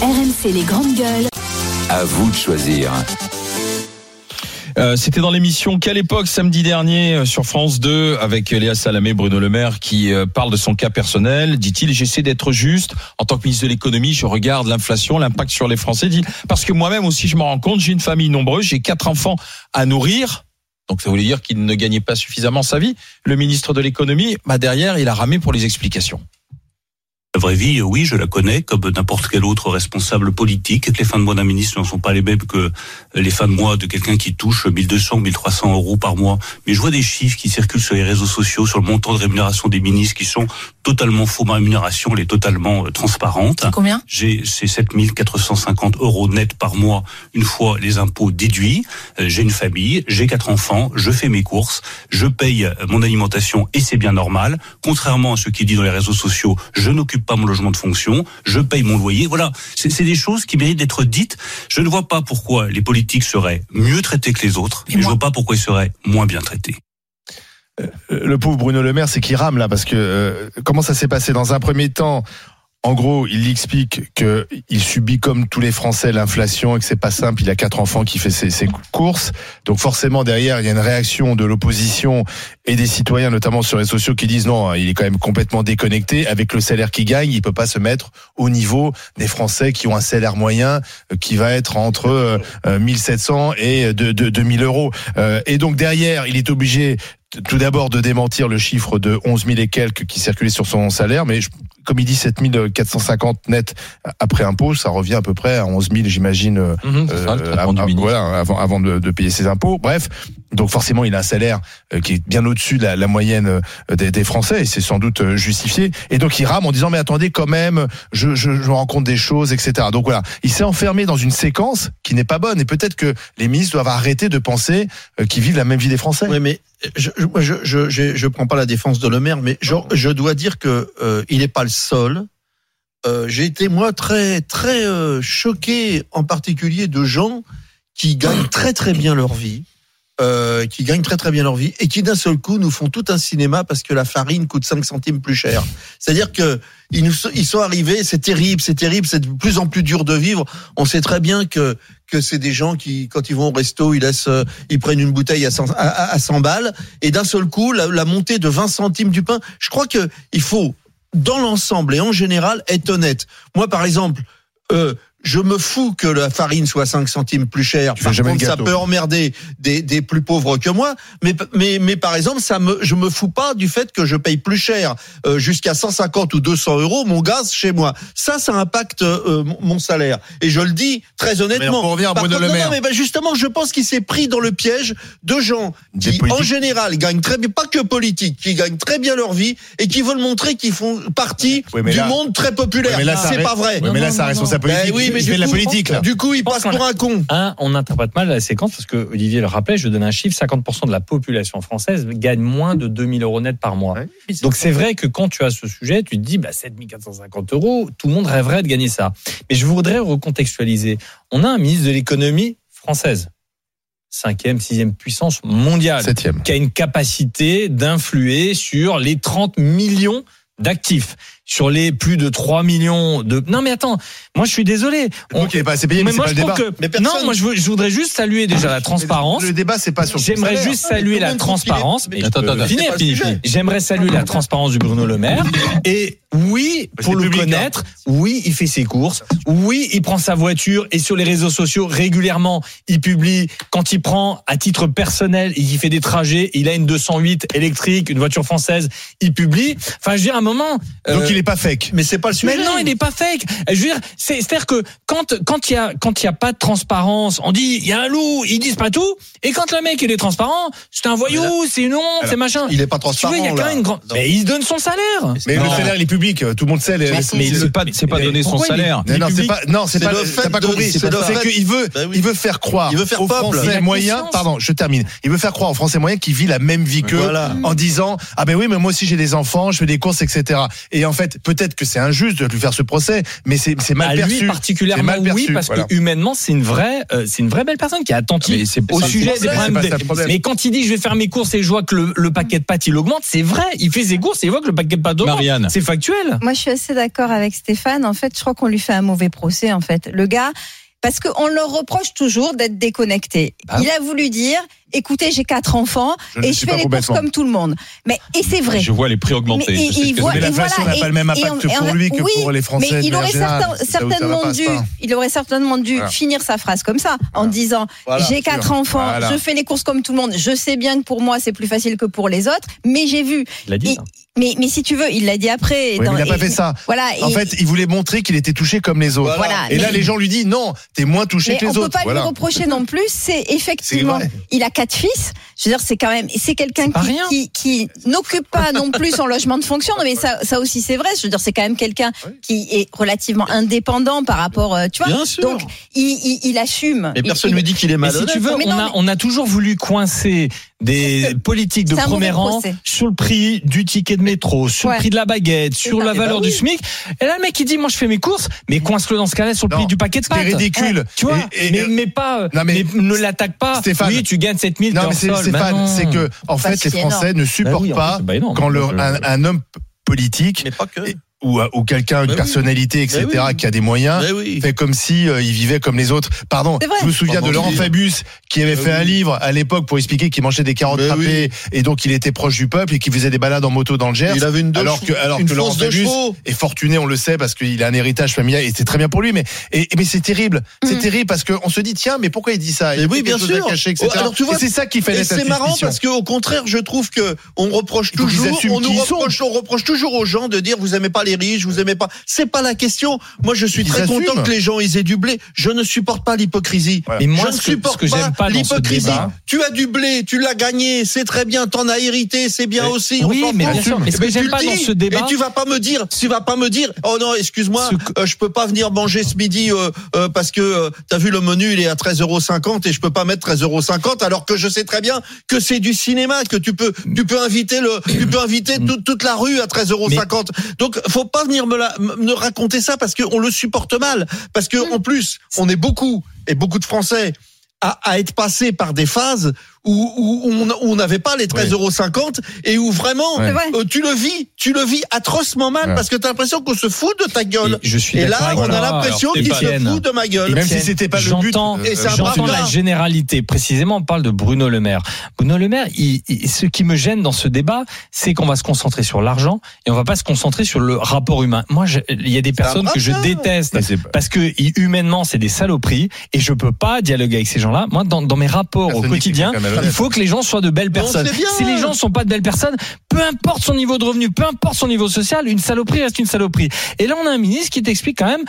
RMC les grandes gueules. À vous de choisir. Euh, C'était dans l'émission Quelle époque samedi dernier euh, sur France 2 avec Léa Salamé, Bruno Le Maire qui euh, parle de son cas personnel. Dit-il, j'essaie d'être juste. En tant que ministre de l'économie, je regarde l'inflation, l'impact sur les Français. Dit parce que moi-même aussi, je me rends compte, j'ai une famille nombreuse, j'ai quatre enfants à nourrir. Donc ça voulait dire qu'il ne gagnait pas suffisamment sa vie. Le ministre de l'économie, bah derrière, il a ramé pour les explications. Vraie vie, oui, je la connais, comme n'importe quel autre responsable politique. Les fins de mois d'un ministre ne sont pas les mêmes que les fins de mois de quelqu'un qui touche 1200, 1300 euros par mois. Mais je vois des chiffres qui circulent sur les réseaux sociaux sur le montant de rémunération des ministres qui sont totalement faux. Ma rémunération, elle est totalement euh, transparente. Combien? J'ai, c'est 7450 euros net par mois, une fois les impôts déduits. Euh, J'ai une famille, j'ai quatre enfants, je fais mes courses, je paye mon alimentation et c'est bien normal. Contrairement à ce qui dit dans les réseaux sociaux, je n'occupe pas mon logement de fonction, je paye mon loyer. Voilà, c'est c'est des choses qui méritent d'être dites. Je ne vois pas pourquoi les politiques seraient mieux traités que les autres, et, je vois pas pourquoi ils seraient moins bien traités. le pauvre Bruno Le Maire, c'est qu'il rame là, parce que euh, comment ça s'est passé? Dans un premier temps en gros, il explique que il subit comme tous les Français l'inflation et que c'est pas simple. Il a quatre enfants qui fait ses, ses courses, donc forcément derrière il y a une réaction de l'opposition et des citoyens, notamment sur les sociaux, qui disent non, il est quand même complètement déconnecté. Avec le salaire qu'il gagne, il peut pas se mettre au niveau des Français qui ont un salaire moyen euh, qui va être entre euh, euh, 1700 et de, de, 2000 euros. Euh, et donc derrière, il est obligé tout d'abord de démentir le chiffre de 11 000 et quelques qui circulait sur son salaire, mais je- comme il dit 7 450 net après impôt, ça revient à peu près à 11 000, j'imagine, euh, le traitement avant, voilà, avant, avant de, de payer ses impôts. Bref, donc forcément, il a un salaire euh, qui est bien au-dessus de la, la moyenne euh, des, des Français, et c'est sans doute euh, justifié. Et donc il rame en disant mais attendez quand même, je, je, je rencontre des choses, etc. Donc voilà, il s'est enfermé dans une séquence qui n'est pas bonne, et peut-être que les ministres doivent arrêter de penser euh, qu'ils vivent la même vie des Français. Oui, mais je, je, moi, je, je, je, je prends pas la défense de Le Maire, mais je, je dois dire que euh, il n'est pas le seul. Euh, J'ai été moi très très euh, choqué, en particulier de gens qui gagnent très très bien leur vie, euh, qui gagnent très très bien leur vie et qui d'un seul coup nous font tout un cinéma parce que la farine coûte 5 centimes plus cher. C'est-à-dire que ils sont- arrivés, c'est terrible, c'est terrible, c'est de plus en plus dur de vivre. On sait très bien que que c'est des gens qui, quand ils vont au resto, ils prennent une bouteille à 100, à, à- à 100 balles, et d'un seul coup, la, la montée de 20 centimes du pain. Je crois que il faut, dans l'ensemble et en général, être honnête. Moi, par exemple, euh, je me fous que la farine soit 5 centimes plus chère. Par contre, ça peut emmerder des, des plus pauvres que moi. Mais, mais, mais par exemple, ça me, je me fous pas du fait que je paye plus cher, euh, jusqu'à 150 ou 200 euros mon gaz chez moi. Ça, ça impacte euh, mon- salaire. Et je le dis très honnêtement. pour revenir à Bruno contre, Le Maire. non, mais ben justement, je pense qu'il s'est pris dans le piège de gens Des qui, politiques. en général, gagnent très bien, pas que politiques, qui gagnent très bien leur vie et qui veulent montrer qu'ils font partie Oui, du là- monde très populaire. Oui, mais là, ça c'est pas vrai. Oui, mais là, ça reste sa Ben politique. oui, mais du de la coup, politique, là. Du coup, il pense passe qu'on pour a- un con. Un, on n'interprète mal la séquence parce que Olivier le rappelait, je donne un chiffre 50% de la population française gagne moins de 2000 euros net par mois. Donc c'est vrai que quand tu as ce sujet, tu te dis bah, 7450 euros, tout le monde rêverait de gagner ça. Mais je voudrais recontextualiser. On a un ministre de l'économie française, cinquième, sixième puissance mondiale, Septième. qui a une capacité d'influer sur les 30 millions d'actifs, sur les plus de 3 millions de... Non mais attends, moi je suis désolé. On- il pas assez payé, mais, mais c'est moi pas je le trouve débat. que Mais personne- non, moi je, veux- je voudrais juste saluer déjà la transparence. Le débat, c'est pas sur le J'aimerais juste saluer la transparence. J'aimerais saluer la transparence du Bruno Le Maire. Et oui, Bah, pour le public, connaître, oui, il fait ses courses. Oui, il prend sa voiture et sur les réseaux sociaux régulièrement, il publie quand il prend à titre personnel et qu'il fait des trajets. Il a une 208 électrique, une voiture française. Il publie. Enfin, je veux dire, à un moment. Donc euh, il est pas fake. Mais c'est pas le sujet. mais non, il n'est pas fake. Je veux dire, c'est- c'est-à-dire que quand quand il y a quand il y a pas de transparence, on dit il y a un loup, ils disent pas tout. Et quand le mec il est transparent, c'est un voyou, c'est une honte, c'est machin. Il est pas Tu vois, transparent. il y a quand là. même une grande. Non. Mais il donne son salaire. Mais Non. le salaire, il est public. Tout le monde sait. les- Mais c'est pas, c'est pas donner son il salaire. Non, c'est pas, non, c'est pas, pas de- compris. c'est qu'il veut, oui. il veut faire croire Il veut faire aux. Il Français a moyens, pardon, je termine. Il veut faire croire aux Français moyens qu'il vit la même vie qu'eux en disant, ah ben oui, mais moi aussi j'ai des enfants, je fais des courses, etc. Et en fait, fait, peut-être que c'est injuste de lui faire ce procès, mais c'est mal à perçu. lui particulièrement mal perçu, oui parce voilà. que humainement c'est une vraie euh, c'est une vraie belle personne qui est attentive au le sujet des problème, problèmes des- le mais quand il dit je vais faire mes courses et je vois que le, le paquet de pâtes il augmente c'est vrai il fait ses courses et il voit que le paquet de pâtes augmente Marianne. c'est factuel Moi, je suis assez d'accord avec Stéphane. En fait, je crois qu'on lui fait un mauvais procès, en fait. Le gars, parce qu'on leur reproche toujours d'être déconnecté. Bah Il a voulu dire, écoutez, j'ai quatre enfants Je ne et je fais les courses comme tout le monde. Mais, et c'est vrai. Je vois les prix augmenter. Mais ce que voit-. Mais et l'inflation voilà, n'a pas et- le même et impact on- pour lui que oui, pour les Français. Mais il aurait certain- certainement dû, il aurait certainement dû Voilà. finir sa phrase comme ça, en disant Voilà, j'ai quatre sûr. enfants, Voilà. je fais les courses comme tout le monde. Je sais bien que pour moi c'est plus facile que pour les autres, mais j'ai vu. il l'a dit Et- ça. Mais, mais si tu veux, il l'a dit après. Oui, mais dans- il n'a pas et- fait ça. Voilà. En et- fait, il voulait montrer qu'il était touché comme les autres. Voilà, Et là, les gens lui disent non, t'es moins touché mais que on les peut autres. pas Voilà. lui reprocher non plus. C'est effectivement, il a quatre fils. Je veux dire, c'est quand même, c'est quelqu'un qui, qui, qui n'occupe pas non plus son logement de fonction. Mais ça, ça aussi c'est vrai. Je veux dire, c'est quand même quelqu'un Oui. qui est relativement indépendant par rapport, euh, tu vois. Bien sûr. Donc, il, il, il assume. Mais personne il- lui dit qu'il est Mais si tu veux, on non, a, mais- on a toujours voulu coincer des C'est- politiques de c'est premier rang procès. sur le prix du ticket de métro, sur Ouais. le prix de la baguette, sur ça. la Eh valeur ben du. SMIC. Et là, le mec, il dit, moi, je fais mes courses, mais coince-le dans ce cas-là sur le Non, prix du paquet de pâtes. ridicule. Tu vois, Et- et- mais, mais pas, Non, mais- mais, ne l'attaque pas. Stéphane. oui, tu gagnes 7000 Non, mais c'est Stéphane, c'est que en fait, les Français énorme. ne supportent Bah oui, en pas plus, c'est pas énorme. quand leur, Je- un, un homme politique Mais pas que. Ou, euh, ou quelqu'un, une oui. personnalité, etc., oui. qui a des moyens, oui. fait comme si euh, il vivait comme les autres. Pardon, je me souviens Pardon, de Laurent. Fabius qui avait fait un livre à l'époque pour expliquer qu'il mangeait des carottes râpées et donc il était proche du peuple et qu'il faisait des balades en moto dans le Gers. Il avait une deux alors que alors une que Laurent Fabius est fortuné, on le sait parce qu'il a un héritage familial et c'est très bien pour lui. Mais et, mais c'est terrible, c'est Mm. terrible parce qu'on se dit tiens mais pourquoi il dit ça? Il oui, bien sûr. cacher, etc. Oh, alors, tu vois, et c'est ça qui fait la c'est marrant parce que au contraire, je trouve que on reproche toujours, on nous reproche, on reproche toujours aux gens de dire vous aimez pas les riches, vous aimez pas. C'est pas la question. Moi, je suis Ils très assument. content que les gens ils aient du blé. Je ne supporte pas l'hypocrisie. Voilà. Moi, je ne que, supporte ce que j'aime pas ce l'hypocrisie. Tu as du blé, tu l'as gagné, c'est très bien, t'en as hérité, c'est bien Mais- aussi. Oui, mais bien sûr. Mais ce Eh que ben, j'aime tu pas dans ce débat. Et tu vas pas me dire, tu vas pas me dire, oh non, excuse-moi, que- euh, je peux pas venir manger ce midi euh, euh, parce que euh, t'as vu le menu, il est à 13,50 et je peux pas mettre 13,50 alors que je sais très bien que c'est du cinéma, que tu peux, tu peux inviter le, tu peux inviter Mm. toute- toute la rue à 13,50 Donc, faut pas venir me, la, me raconter ça parce qu'on le supporte mal, parce que Mm. en plus, on est beaucoup et beaucoup de Français à, à être passés par des phases où, où on n'avait pas les 13,50 euros et où vraiment Ouais. Euh, tu le vis, tu le vis atrocement mal Ouais. parce que tu as l'impression qu'on se fout de ta gueule. Et je suis Et d'accord là, on a l'impression Alors, qu'il se Stéphane, fout de ma Et gueule. même si c'était pas le but, J'entends- euh, Et J'entends la généralité. Précisément, on parle de Bruno Le Maire. Bruno Le Maire, il- il- ce qui me gêne dans ce débat, c'est qu'on va se concentrer sur l'argent et on va pas se concentrer sur le rapport humain. Moi, je- il y a des personnes que je déteste parce que i- humainement, c'est des saloperies et je peux pas dialoguer avec ces gens-là. Moi, dans, dans mes rapports Personne au quotidien, est il faut que les gens soient de belles personnes. Si les gens sont pas de belles personnes, peu importe son niveau de revenu, peu importe son niveau social, une saloperie reste une saloperie. Et là, on a un ministre qui t'explique quand même.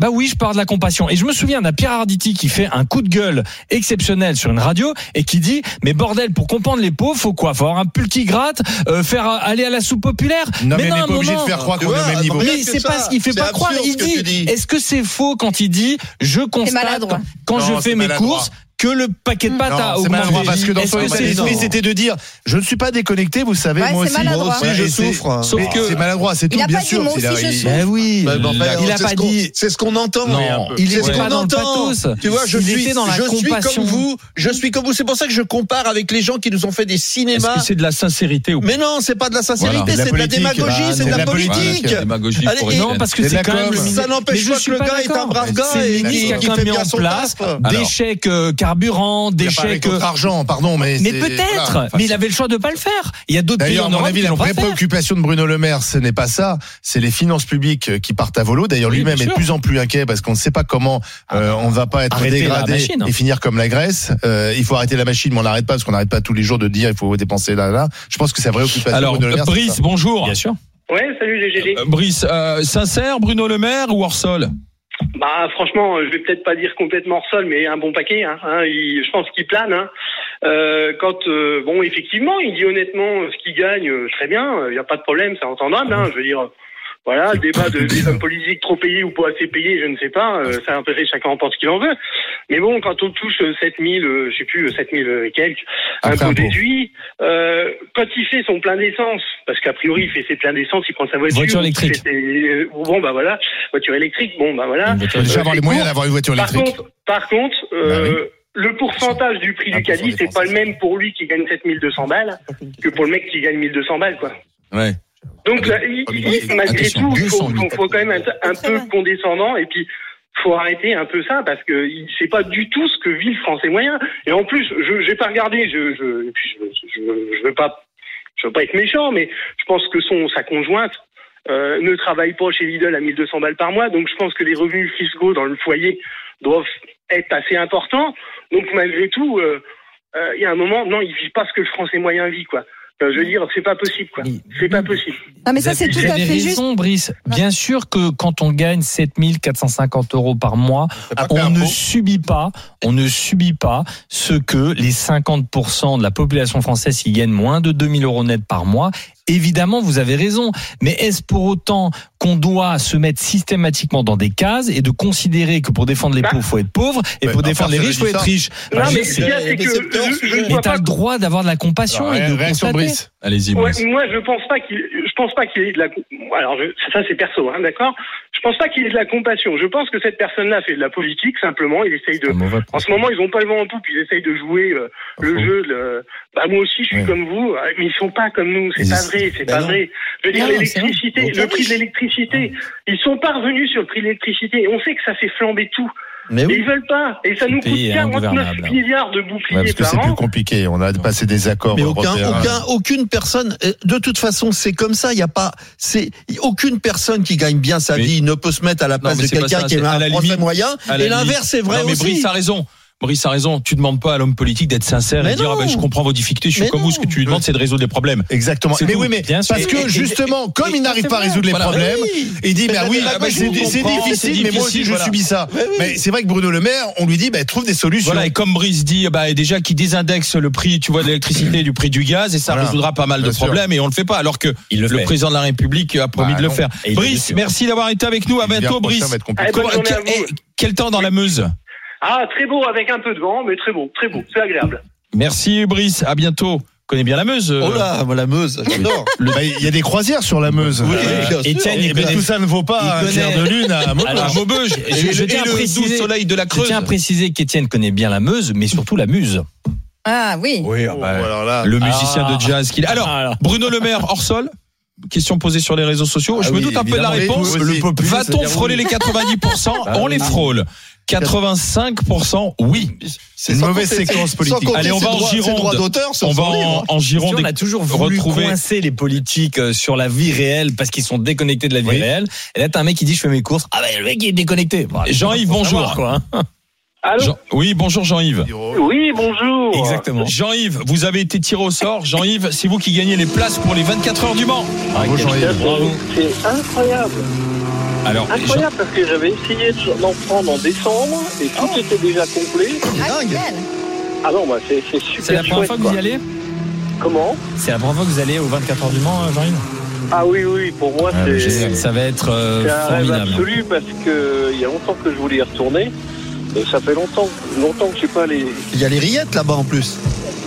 Bah oui, je parle de la compassion. Et je me souviens d'un Pierre Arditi qui fait un coup de gueule exceptionnel sur une radio et qui dit mais bordel pour comprendre les pauvres faut quoi? Faut avoir un pull qui gratte, euh, faire aller à la soupe populaire? Non mais, non, on pas obligé de faire croire qu'on est au même niveau. mais- c'est pas ce qu'il fait pas croire. Il dit. Est-ce que c'est faux quand il dit je constate quand Non, je fais mes maladroit. courses que le paquet de pâtes a Non, c'est augmenté maladroit parce que dans Est-ce son non c'était de dire je ne suis pas déconnecté, vous savez, Ouais, moi aussi. maladroit. Moi aussi, je souffre. Sauf que- c'est maladroit, c'est tout, a bien pas dit, sûr. il a- souffre. Ben oui. Bah, bah, il a c'est pas ce qu'on- dit. C'est ce qu'on entend. Non, il C'est était ce pas qu'on entend. Tu vois, je suis, je suis comme vous. Je suis comme vous. C'est pour ça que je compare avec les gens qui nous ont fait des Est-ce cinémas. que c'est de la sincérité ou pas Mais non, c'est pas de la sincérité. C'est de la c'est de la politique. démagogie, Bah, c'est de la politique. Une Non, parce que C'est quand même. Ça n'empêche pas que le pas gars est un brave gars et qui, a fait bien en son place des chèques euh, carburant, des Il a pas avec chèques. notre argent, pardon, mais. Mais peut-être, voilà. mais il avait le choix de pas le faire. Il y a d'autres pays D'ailleurs, en à mon Europe avis, la vraie préoccupation de Bruno Le Maire, ce n'est pas ça, c'est les finances publiques qui partent à volo. D'ailleurs, Oui, lui-même est de plus en plus inquiet parce qu'on ne sait pas comment euh, on ne va pas être Arrêtez la dégradé machine. et finir comme la Grèce. Euh, il faut arrêter la machine, mais on n'arrête pas parce qu'on n'arrête pas tous les jours de dire il faut dépenser là là. Je pense que c'est la vraie occupation Alors, de Bruno Le Maire. Brice, bonjour. Bien sûr. Ouais, salut les GG. Euh, Brice, euh, sincère, Bruno Le Maire ou hors sol Bah franchement, je vais peut-être pas dire complètement seul, mais un bon paquet. Hein, hein, je pense qu'il plane. Hein. Euh, quand euh, bon, effectivement, il dit honnêtement euh, ce qu'il gagne, très bien, il n'y a pas de problème, c'est entendable. Hein, je veux dire, Voilà, débat de, des hommes politiques trop payés ou pas assez payés, je ne sais pas. Euh, ça intéresse chacun en pense ce qu'il en veut. Mais bon, quand on touche euh, 7000, euh, je sais plus, 7000 et quelques, impôts impôt. déduits, euh, quand il fait son plein d'essence, parce qu'a priori il fait ses pleins d'essence, il prend sa voiture. Voiture électrique. ses- euh, bon bah voilà, voiture électrique, bon bah voilà. Il déjà Euh, avoir les moyens d'avoir une voiture Par électrique. contre, par contre, euh, le pourcentage du prix du 1% caddie, c'est pas le même pour lui qui gagne 7200 balles que pour le mec qui gagne 1200 balles, quoi. Ouais. Donc, là, il- il- malgré tout, il faut, 208, faut- faut quand même être un peu condescendant et puis faut arrêter un peu ça parce que sait pas du tout ce que vit le français moyen. Et en plus, je j'ai pas regardé, je je, et puis je, je, je veux pas je veux pas être méchant, mais je pense que son sa conjointe euh, ne travaille pas chez Lidl à 1200 balles par mois, donc je pense que les revenus fiscaux dans le foyer doivent être assez importants. Donc malgré tout, euh, euh, il y a un moment, non, il vit pas ce que le français moyen vit, quoi. Euh, je veux dire, c'est pas possible, quoi. Mais- C'est pas possible. Non, mais ça, c'est tout à fait juste. raison, Brice. Bien sûr que quand on gagne 7450 euros par mois, on ne impôt. subit pas, on ne subit pas ce que les 50% de la population française qui gagne moins de 2000 euros net par mois. Évidemment, vous avez raison. Mais est-ce pour autant qu'on doit se mettre systématiquement dans des cases et de considérer que pour défendre les Bah. pauvres, faut être pauvre et Ouais, pour bah, défendre les riches, faut dit être riche? Non, Bah, mais a, c'est mais que c'est le ne vois t'as pas le droit d'avoir de la compassion Alors, et de réaction constater. Brice. Allez-y, Ouais, moi, je pense pas qu'il, je pense pas qu'il ait de la, alors je- ça c'est perso, hein, d'accord? Je pense pas qu'il ait de la compassion. Je pense que cette personne-là fait de la politique simplement. Il essaye de. Mauvais En ce moment, ils ont pas le vent en poupe. Ils essayent de jouer euh, le faux. jeu. Le... Bah moi aussi, je suis Ouais. comme vous, euh, mais ils sont pas comme nous. C'est pas vrai. C'est Ben pas non. vrai. Je veux dire, l'électricité, le prix de l'électricité, ils sont pas revenus sur le prix de l'électricité. Et on sait que ça fait flamber tout. Mais ils veulent pas. Et ça nous coûte pays est 49 ingouvernable. milliards de Ouais, boucliers parce que par c'est plus compliqué. On a passé des accords Mais aucun, aucune personne, euh, de toute façon, c'est comme ça. Il y a pas, c'est aucune personne qui gagne bien sa Mais- vie ne peut se mettre à la place de quelqu'un ça, qui est c'est à un français limite- moyen. Et l'inverse, c'est vrai non, mais aussi. Brice a raison. Brice a raison. Tu demandes pas à l'homme politique d'être sincère Mais et de dire non. ah ben, je comprends vos difficultés, je suis Mais comme non. vous. Ce que tu lui demandes, c'est de résoudre les problèmes. Exactement. C'est Mais tout. oui, mais Bien parce que et- justement, comme il n'arrive pas à résoudre les Voilà. problèmes, Oui. il dit Mais bah la- oui, bah, c'est difficile, mais moi aussi je voilà. subis ça. Mais oui. Mais c'est vrai que Bruno Le Maire, on lui dit bah trouve des solutions. Voilà, et comme Brice dit, bah, déjà qu'il désindexe le prix, tu vois, de l'électricité du prix du gaz, et ça Voilà. résoudra pas mal de sûr. problèmes, et on le fait pas, alors que Il le, président de la République a promis Bah, de le non. faire. Brice, merci d'avoir été avec nous. À bientôt, Brice. quel temps dans la Meuse? Ah, très beau avec un peu de vent, mais très beau, très beau. C'est agréable. Merci, Brice. À bientôt. Connais bien la Meuse. euh, Oh là, la Meuse, j'adore. Bah, Il y a des croisières sur la Meuse. Oui, Euh, et il ben, connaît- tout ça ne vaut pas un clair de lune à Maubeuge. À. Et, je- je et tiens à le préciser- doux soleil de la Je Creuse. tiens à préciser qu'Étienne connaît bien la Meuse, mais surtout la Muse. Ah oui. Oui, ah bah, alors là. Le musicien Ah. de jazz qu'il. Alors, Alors. Bruno Le Maire hors sol. Question posée sur les réseaux sociaux. Je Ah me oui, doute un peu de la réponse. Va-t-on frôler les 90% Bah On oui. les frôle. 85% oui. C'est Une mauvaise compter- séquence politique. Allez, on va en Gironde. On va en, en Gironde on a toujours voulu retrouver. coincer les politiques euh, sur la vie réelle parce qu'ils sont déconnectés de la vie Oui. réelle. Et là, t'as un mec qui dit je fais mes courses. Ah ben le mec il est déconnecté. Bon, Jean-Yves, bonjour. savoir, quoi, hein. Allô Jean- Oui, bonjour Jean-Yves. Oui, bonjour. Exactement. Jean-Yves, vous avez été tiré au sort. Jean-Yves, c'est vous qui gagnez les places pour les 24 heures du Mans. Bravo, Jean-Yves. Bravo. C'est incroyable, Alors, incroyable parce que j'avais essayé de- d'en prendre en décembre et tout était déjà complet. Ah, dingue. Ah non, bah c'est c'est super C'est la première chouette, fois que vous y allez Comment C'est la première fois que vous allez aux 24 heures du Mans, euh, Jean-Yves Ah oui, oui, pour moi Ah, c'est. Ça va être euh, c'est un rêve formidable. absolu parce que il y a longtemps que je voulais y retourner. Et ça fait longtemps, longtemps que je suis pas allé. Il y a les rillettes là-bas en plus.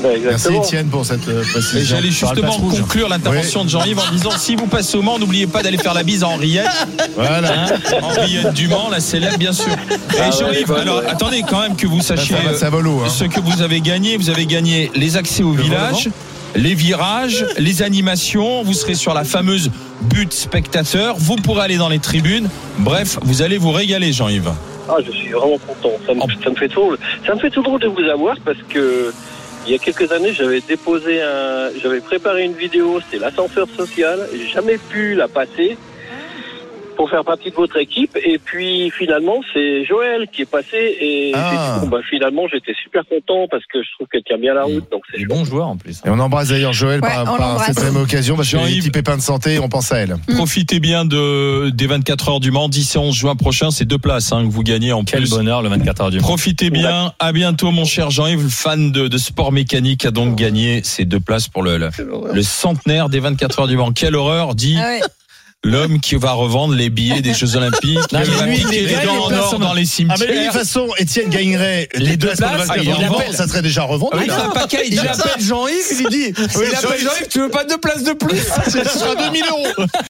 Ben, Merci. Étienne pour cette euh, Et précision. j'allais justement conclure l'intervention de Jean-Yves en disant si vous passez au Mans, n'oubliez pas d'aller faire la bise à Henriette. Voilà. Hein, Henriette Dumont, la célèbre, bien sûr. Et Ah ouais, Jean-Yves, ouais, alors ouais. attendez quand même que vous sachiez ça, va, euh, ça. Hein. ce que vous avez gagné. Vous avez gagné les accès au Le village, les virages, les animations. Vous serez sur la fameuse butte spectateur. Vous pourrez aller dans les tribunes. Bref, vous allez vous régaler, Jean-Yves. Ah, je suis vraiment content. Ça me, fait trop, ça me fait tout drôle de vous avoir parce que il y a quelques années, j'avais déposé un, j'avais préparé une vidéo, c'était l'ascenseur social. J'ai jamais pu la passer pour faire partie de votre équipe. Et puis finalement, c'est Joël qui est passé et Ah. dit, bon, bah, finalement, j'étais super content parce que je trouve qu'elle tient bien la route. Donc c'est bons joueurs en plus. Et on embrasse d'ailleurs Joël Ouais, par, cette même occasion parce Jean-Yves. petits pépins de santé, on pense à elle. Profitez bien de, des 24 heures du Mans, 10 et 11 juin prochain. C'est deux places hein, que vous gagnez en Quel plus. bonheur le 24 heures du Mans. Profitez bien. À bientôt, mon cher Jean-Yves, fan de, de sport mécanique, a donc gagné ces deux places pour le, le, le centenaire des 24 heures du Mans. Quelle horreur, dit Ah ouais. L'homme qui va revendre les billets des Jeux Olympiques, Non, qui va lui, il piquer les dents en or dans les Ah mais de toute cimetières. façon, Étienne gagnerait Les les deux places, ah, il il appelle. ça serait déjà revendu. Ah, il là. fait un paquet, il Il dit- appelle Jean-Yves, il dit, Il appelle Jean-Yves, tu veux pas deux places de plus ce sera 2000 euros.